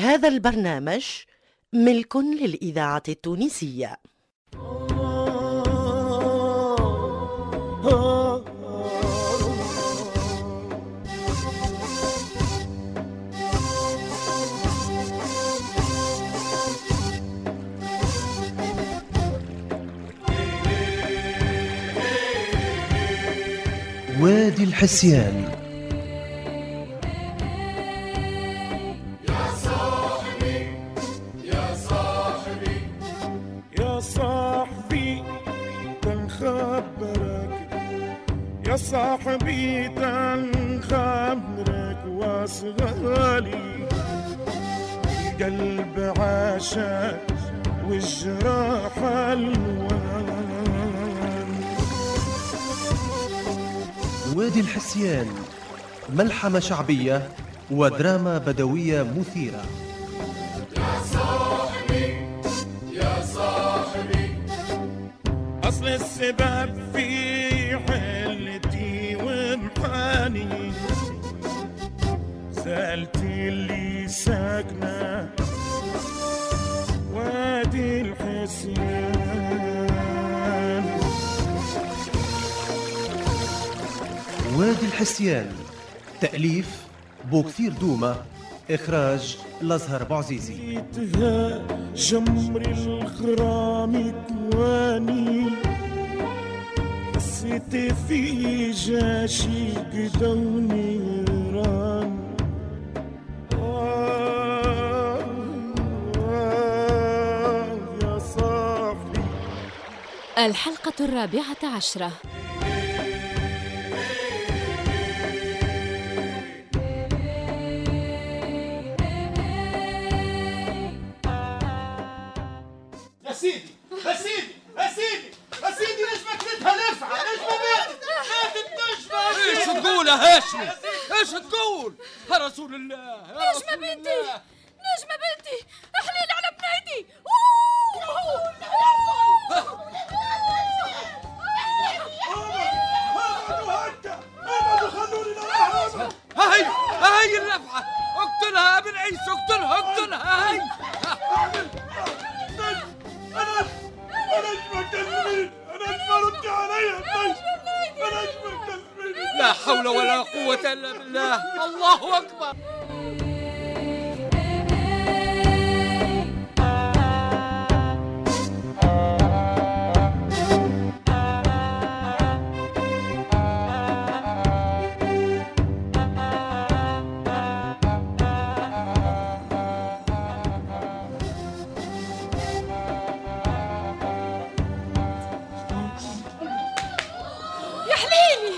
هذا البرنامج ملك للإذاعة التونسية. وادي الحسيان. تنخبرك يا صاحبي تنخبرك واصغالي القلب عاشق والجراح ألوان. وادي الحسيان ملحمة شعبية ودراما بدوية مثيرة. أصل السبب في حلتي ومحاني سألتي اللي ساكنة وادي الحسيان. وادي الحسيان تأليف بوكثير دومة إخراج الأزهر لقيتها جمر الغرام تواني. حسيت في جاشي قدوني ران آه آه يا صاحبي. الحلقة الرابعة عشرة. يا سيدي يا سيدي يا سيدي يا سيدي ليش ما كلتها لفعة ليش ما ماتت ماتت نجمة يا إيش سيدي. تقول يا هاشمي؟ إيش تقول؟ يا رسول الله يا نجمة بنتي. نجمة بنتي احليل على بنيتي هاي هاي الرفعة اقتلها ابن عيسى اقتلها اقتلها هاي لا حول ولا قوة إلا بالله. الله أكبر. يا حليلي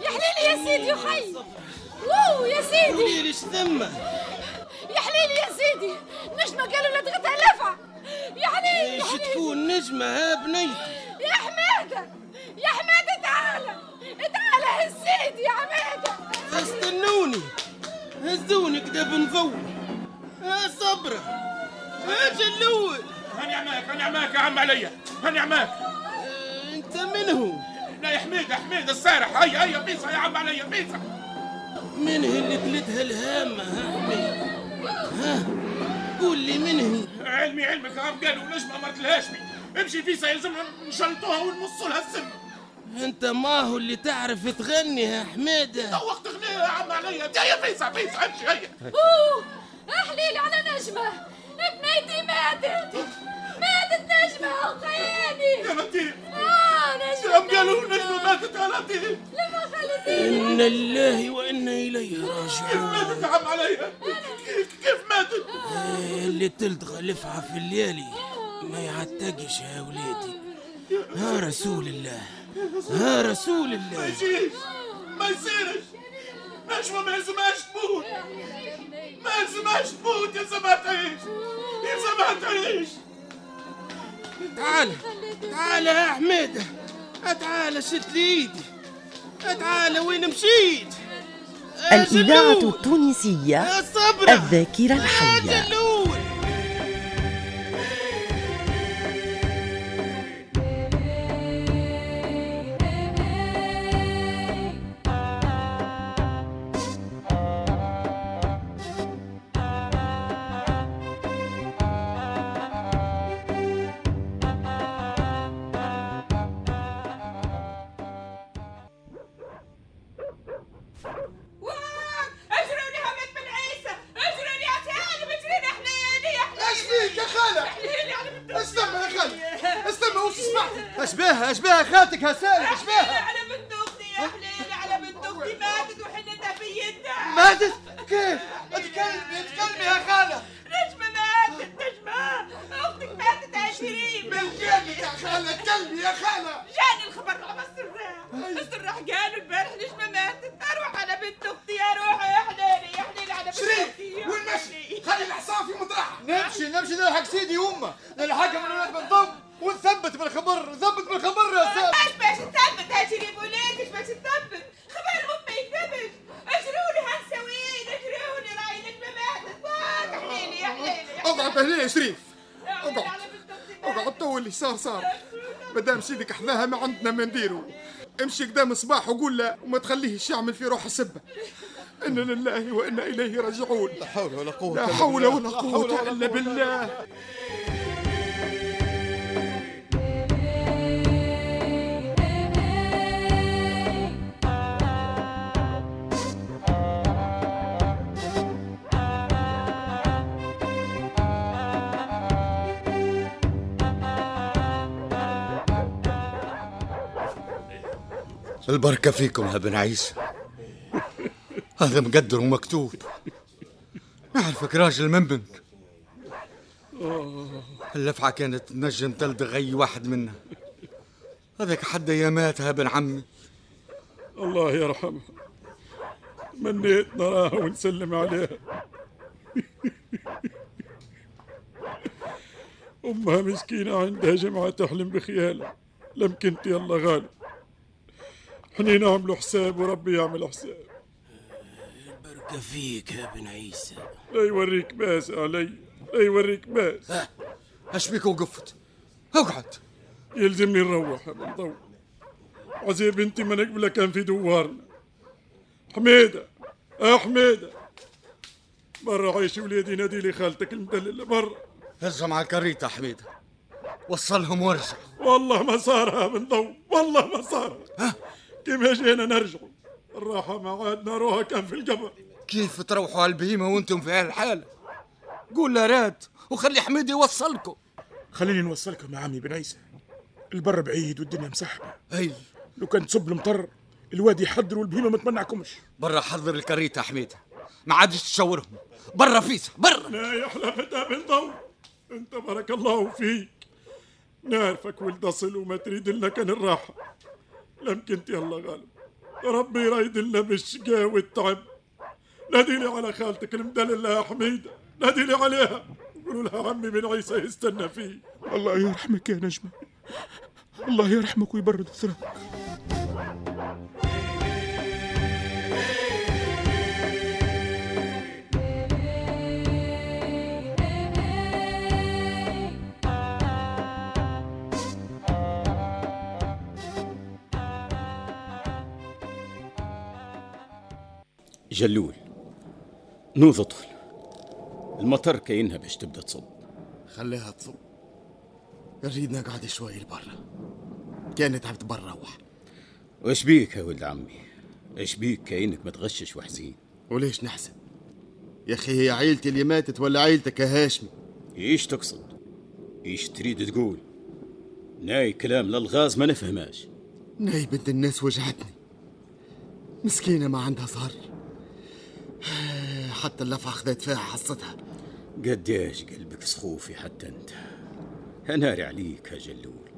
يا حليلي يا سيدي يا خي سيدي ليش ثمة يا حليلي يا سيدي. نجمة قالوا لدغتها لفعة يا حليلي يا إيش حليلي تكون نجمة ها بنيتي يا حمادة يا حمادة تعالى تعالى يا سيدي يا حمادة. استنوني. هزوني كده بنفوت يا صبرة. أجي الأول هاني عماك هاني عماك يا عم عليا. هاني عماك. آه، انت منه لا يا حميد يا حميد السارح. هيا هيا بيصة يا عم عليا بيصة من هي اللي كلتها الهامة ها حميد ها قول لي من هي علمي علمك هم قالوا نجمة مرت الهاشمي امشي فيصة يلزمنا نشلطوها ونمصوا لها السم أنت ما هو اللي تعرف تغني يا حميدة وقت غنية يا عم عليا. هيا فيصة فيصة امشي هيا. أوه احليلي على نجمة. بنيتي ماتت. ماتت نجمة خياني يا لطيف هم قالوا نجمة ماتت يا لطيف لما الله وإنا إليه كيف راجعون. ماتت يا عم عليا كيف, كيف ماتت إيه اللي تلدغ لفعة في الليالي ما يعتقش يا وليدي. ها رسول الله ها رسول ما الله يجيش ما يصيرش. نجمة ما يلزمهاش تموت. ما يلزمهاش تموت يلزمها تعيش يلزمها تعيش تعال تعال يا حميدة تعال شد لي ايدي تعال وين مشيت. الإذاعة. التونسية الذاكرة الحية. خالة اتكلمي يا خالة. جاني الخبر على السراح السراح قالوا البارح نجمة ماتت؟ أروح على بنت أختي أروح يا حليلي يا حليلي على بنت شريف أختي يا وين مشي خلي الحصان في مطرحها. نمشي نمشي نلحق سيدي وأمه. نلحقها من الولاد بالضم ونثبت بالخبر نثبت بالخبر يا سيد إيش باش تثبت يا شريف وليك إيش باش تثبت خبر امي يثبت اجروني هنسوين اجروني راي نجمة ماتت فات يا حليلي يا حليلي يا اقعد هنا يا شريف حليلي اقعد. على بنت أختي اقعد تو اللي صار صار. مادام سيدك حذاها ما عندنا ما نديرو. امشي قدام صباح وقول له وما تخليهش يعمل في روح السبه إنا لله وإنا إليه راجعون. لا حول ولا قوة لا حول. ولا قوة إلا. بالله. البركة فيكم يا بن عيسى. هذا مقدر ومكتوب. نعرفك راجل منبن اللفعة كانت تنجم تلدغ أي واحد منا. هذاك حد أياماتها بن عمي. الله يرحمها منيت نراها ونسلم عليها أمها مسكينة عندها جمعة تحلم بخيالها. لم كنت يلا غالب حني نعملوا حساب وربي يعمل حساب. بركة فيك يا بن عيسى. لا يوريك باس علي لا يوريك باس. اش بيك وقفت؟ اقعد يلزمني نروح يا ضو عزي بنتي ما نقبلها كان في دوارنا. حميدة آه حميدة. برا عيشي وليدي نادي لي خالتك المدللة برا هزهم على الكريتة حميدة. وصلهم وارجع. والله ما صار يا بن ضو والله ما صار كيما جينا نرجعوا الراحة ما عادنا روها كان في القبر. كيف تروحوا على البهيمة وأنتم في هالحالة قول راد وخلي حميد يوصلكم. خليني نوصلكم يا عمي بن عيسى البر بعيد والدنيا مسحبة. أي. لو كان تصب المطر الوادي يحضر والبهيمة ما تمنعكمش. برا حضر الكريتة حميدة ما عادش تشاورهم برا فيسا برا. لا يحلى فتى بن ضو أنت بارك الله فيك. نعرفك ولد أصل وما تريد لنا كان الراحة. لم كنت يلا غالب. ربي يرايد لنا بالشقا والتعب. نادي لي على خالتك المدللة يا حميدة نادي لي عليها. قولوا لها عمي بن عيسى يستنى فيه. الله يرحمك يا نجمة. الله يرحمك ويبرد ثراك جلول. نوض طفل المطر كأنها باش تبدأ تصب. خليها تصب. نريد نقعد شوي لبرا. كان تعبت برا روح واش بيك يا ولد عمي؟ إيش بيك كأنك متغشش وحزين؟ وليش نحزن؟ يا أخي هي عيلتي اللي ماتت ولا عيلتك يا هاشمي؟ إيش تقصد؟ إيش تريد تقول؟ ناي كلام للغاز ما نفهماش ناي بنت الناس وجعتني. مسكينة ما عندها صهر. حتى اللفعة خذت فيها حصتها. قديش قلبك سخوفي حتى أنت؟ ناري عليك يا جلول.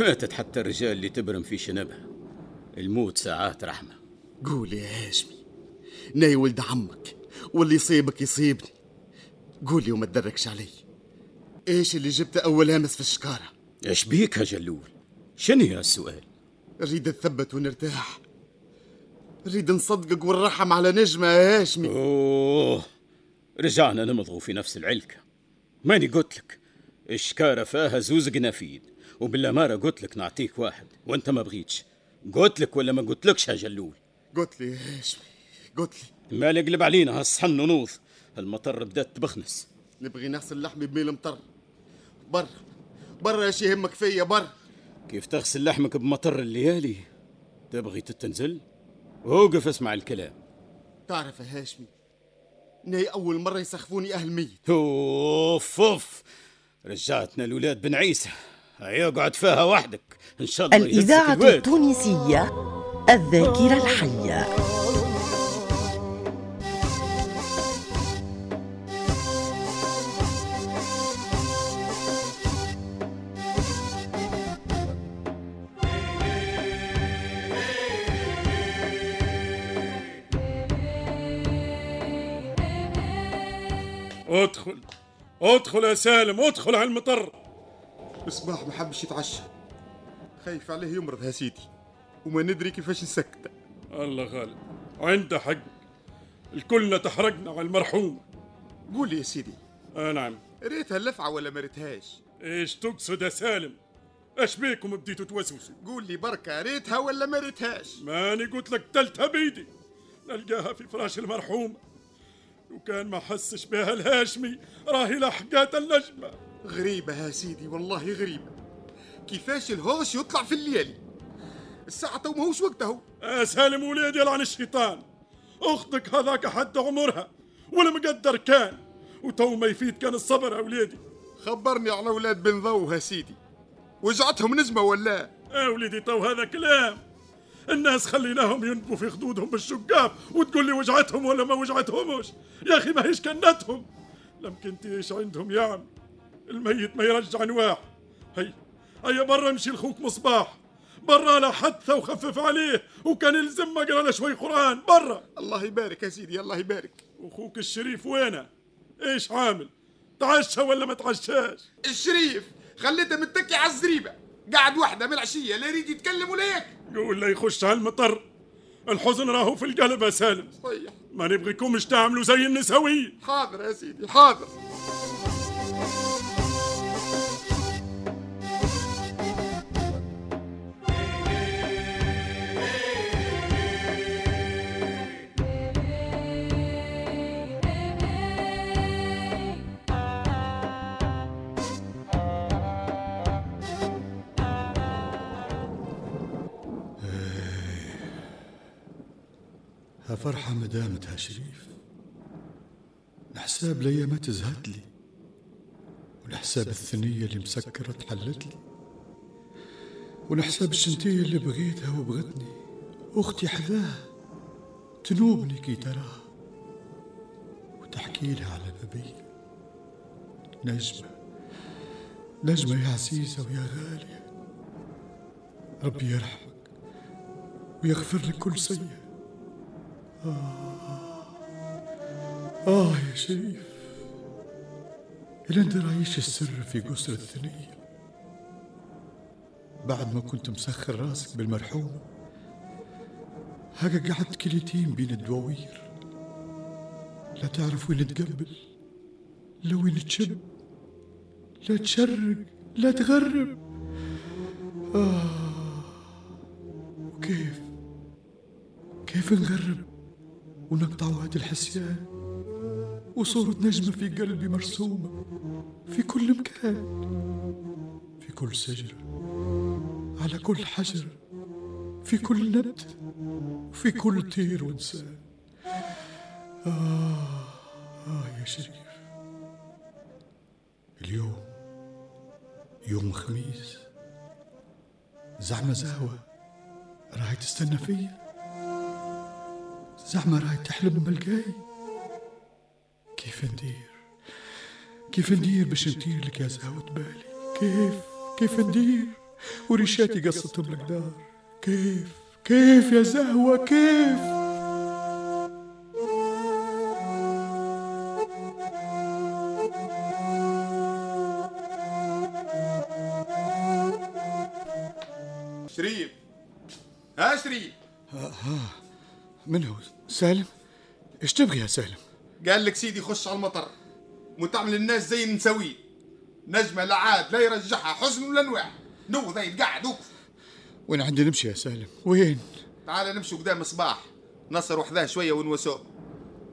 ماتت حتى الرجال اللي تبرم في شنبها. الموت ساعات رحمة. قول يا هاشمي ناي ولد عمك واللي يصيبك يصيبني. قولي وما تدركش علي. إيش اللي جبت أول أمس في الشكارة؟ إيش بيك يا جلول؟ شنو يا السؤال؟ نريد نثبت ونرتاح. نريد نصدقك ونرحم على نجمة يا هاشمي أوه. رجعنا نمضغوا في نفس العلكة ماني قلت لك؟ الشكارة فيها زوز قنافيد وبالأمارة قلت لك نعطيك واحد وأنت ما بغيتش. قلت لك ولا ما قلت لكش يا جلول؟ قلت لي يا هاشمي قلت لي. مال يقلب علينا هالصحن ونوض المطر بدأت تبخنس. نبغي نغسل لحمي بميل مطر. برا برا إيش يهمك فيا برا كيف تغسل لحمك بمطر الليالي؟ تبغي تتنزل؟ وقف اسمع الكلام. تعرف يا هاشمي ناي أول مرة يسخفوني أهل ميت. أوف أوف. رجعتنا الولاد بن عيسى. هيا اقعد فيها وحدك. إن شاء الله الإذاعة. التونسية الذاكرة الحية. ادخل ادخل يا سالم ادخل على المطر. مصباح ما حبش يتعشى خايف عليه يمرض يا سيدي. وما ندري كيفاش نسكته الله غالب عنده حق. الكلنا تحرقنا على المرحوم. قول يا سيدي. آه نعم. ريتها اللفعة ولا ما ريتهاش؟ إيش تقصد يا سالم؟ إيش بيكم بديتوا توسوسوا؟ قول لي بركة ريتها ولا ما ريتهاش؟ ماني قلت لك تلتها بيدي. نلقاها في فراش المرحوم. لو كان ما حسش بها الهاشمي. راهي لحقات النجمة. غريبة يا سيدي والله غريبة. كيفاش الهوش يطلع في الليالي؟ الساعة تو ماهوش وقته يا سالم وليدي يلعن الشيطان. أختك هذاك حد عمرها والمقدر كان. وتو ما يفيد كان الصبر يا وليدي. خبرني على أولاد بن ضو يا سيدي. وجعتهم نجمة ولا؟ يا وليدي تو هذا كلام. الناس خليناهم ينبوا في خدودهم بالشقاب وتقول لي وجعتهم ولا ما وجعتهمش؟ يا أخي ما هيش كنتهم لمكن إيش عندهم يا عم؟ الميت ما يرجع نواح هي هيا برا امشي لخوك مصباح. برا لا حثه وخفف عليه وكان يلزم اقرا له شوي قرآن. برا. الله يبارك يا سيدي الله يبارك. واخوك الشريف وينه؟ إيش عامل؟ تعشى ولا ما تعشاش؟ الشريف خليته متكي على الزريبة. قاعد وحده من العشية لا يريد يتكلم ولا ياكل. يقول له يخش على المطر. الحزن راهو في القلب يا سالم. صحيح. ما نبغيكمش تعملوا زي النسويين. حاضر يا سيدي حاضر. ها فرحة ما دامت ها شريف الحساب ليا ما تزهد لي والحساب الثنية اللي مسكرة حلت لي والحساب الشنتية اللي بغيتها وبغتني أختي حذاها تنوبني كي تراها وتحكي لها على بابي. نجمة نجمة يا عزيزة ويا غالية ربي يرحمك ويغفر لك كل سيئة. آه آه يا شريف. إلى أنت رايش السر في قصر الثنية. بعد ما كنت مسخر راسك بالمرحوم هكا قعدت كليتين بين الدواوير. لا تعرف وين تقبل لا وين تشب لا تشرق لا تغرب. آه وكيف؟ كيف نغرب؟ ونقطع هذا الحسيان وصورة نجمة في قلبي مرسومة في كل مكان في كل شجرة على كل حجر في كل نبت في كل طير وإنسان. آه آه يا شريف. اليوم يوم خميس. زعمة زهوة. راهي تستنى فيا؟ زعمة راهي تحلم بلقاي كيف ندير؟ كيف ندير باش ندير لك يا زهوة بالي؟ كيف؟ كيف ندير؟ وريشاتي قصتهم القدار كيف؟ كيف يا زهوة؟ كيف؟ سالم إيش تبغي يا سالم؟ قال لك سيدي خش على المطر. وتعمل الناس زي النسوي نجمة لا عاد لا يرجعها حزن ولا نواح نو ذي قاعد وقف. وين عندي نمشي يا سالم؟ وين؟ تعال نمشي قدام صباح نصر وحده شوية ونوسوه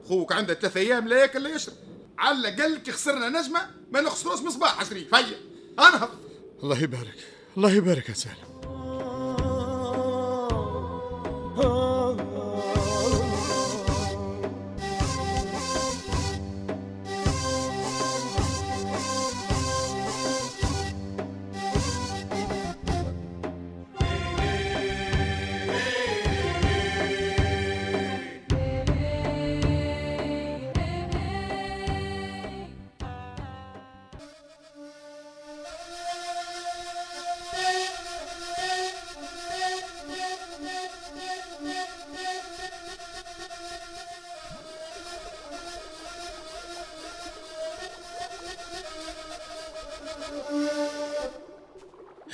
خوك عنده ثلاثة أيام لا يأكل لا يشرب. على قال لك خسرنا نجمة ما نخسروش مصباح يا شريف. هيا انهض الله يبارك الله يبارك يا سالم.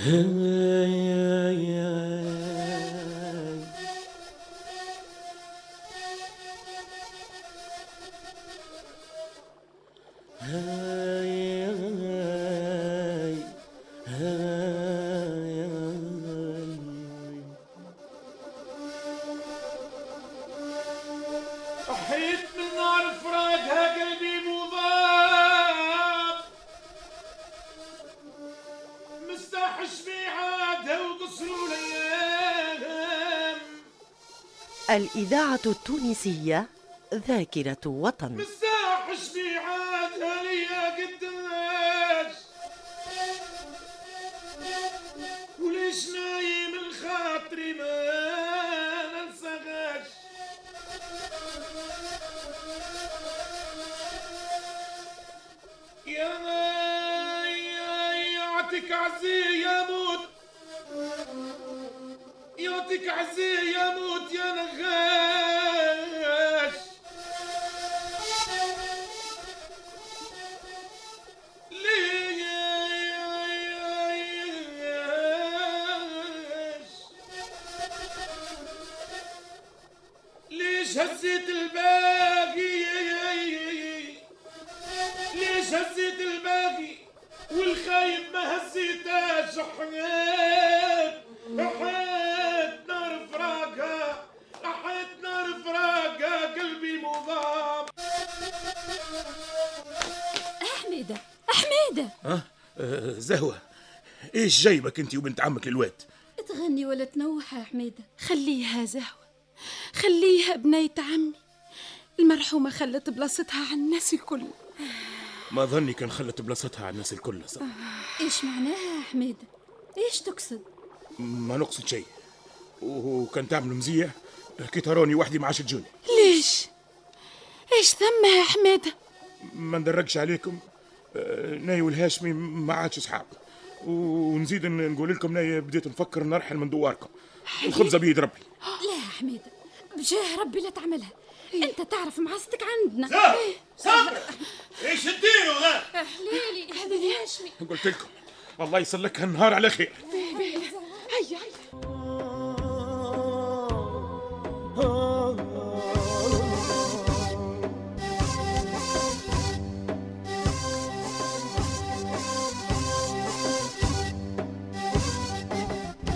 Him. الإذاعة التونسية ذاكرة وطن. مستحش ميعادها ليا قداش. وليش نايم الخاطري ما ننساهاش. يا يعطيك عزي يا موت. يعطيك عزي يا موت. ليش؟ هزيت الباقي؟ ليش هزيت الباقي؟ والخايب ما هزيتاش حيت آه زهوة إيش جايبك أنت وبنت عمك الواد تغني ولا تنوح يا حميدة. خليها زهوة. خليها بنية عمي. المرحومة خلت بلاصتها على الناس الكل. ما ظني كان خلت بلاصتها على الناس الكل صح. إيش معناها يا حميدة؟ إيش تقصد؟ ما نقصد شيء. وكان تعمل مزية؟ كي تروني وحدي ما عادش تجوني ليش؟ إيش ثم يا حميدة؟ ما ندرجش عليكم. ناي والهاشمي ما عادش صحاب ونزيد نقول لكم ناي بديت نفكر نرحل من دواركم. الخبزة بيد ربي. لا يا حميدة بجاه ربي لا تعملها. أنت تعرف معزتك عندنا. زهر، صبر إيش تديروا ذا حليلي هذا الهاشمي. قلت لكم والله يسلكها النهار على خير. هيا هيا.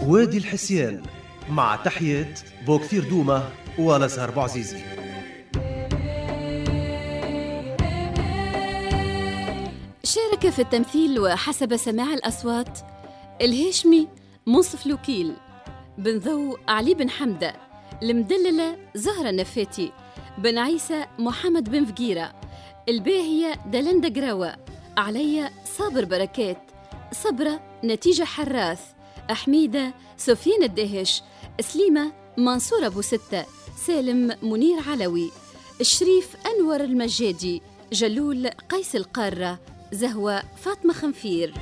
وادي الحسيان مع تحية بوكثير دومة ونزهر بوعزيزي شارك في التمثيل وحسب سماع الأصوات الهاشمي منصف لوكيل بن ذو علي بن حمدة المدللة زهرة النفاتي بن عيسى محمد بن فقيرة الباهية دلندا قراوة عليا صابر بركات صبرة نتيجة حراث. أحميدة سفيان الدهش سليمة منصور أبو ستة سالم منير علوي الشريف أنور المجادي جلول قيس القارة زهوة فاطمة خنفير.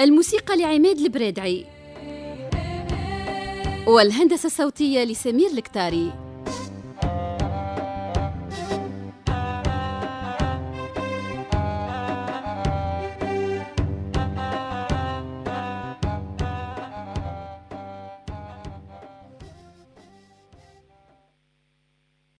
الموسيقى لعماد البرادعي والهندسة الصوتية لسمير الكتاري.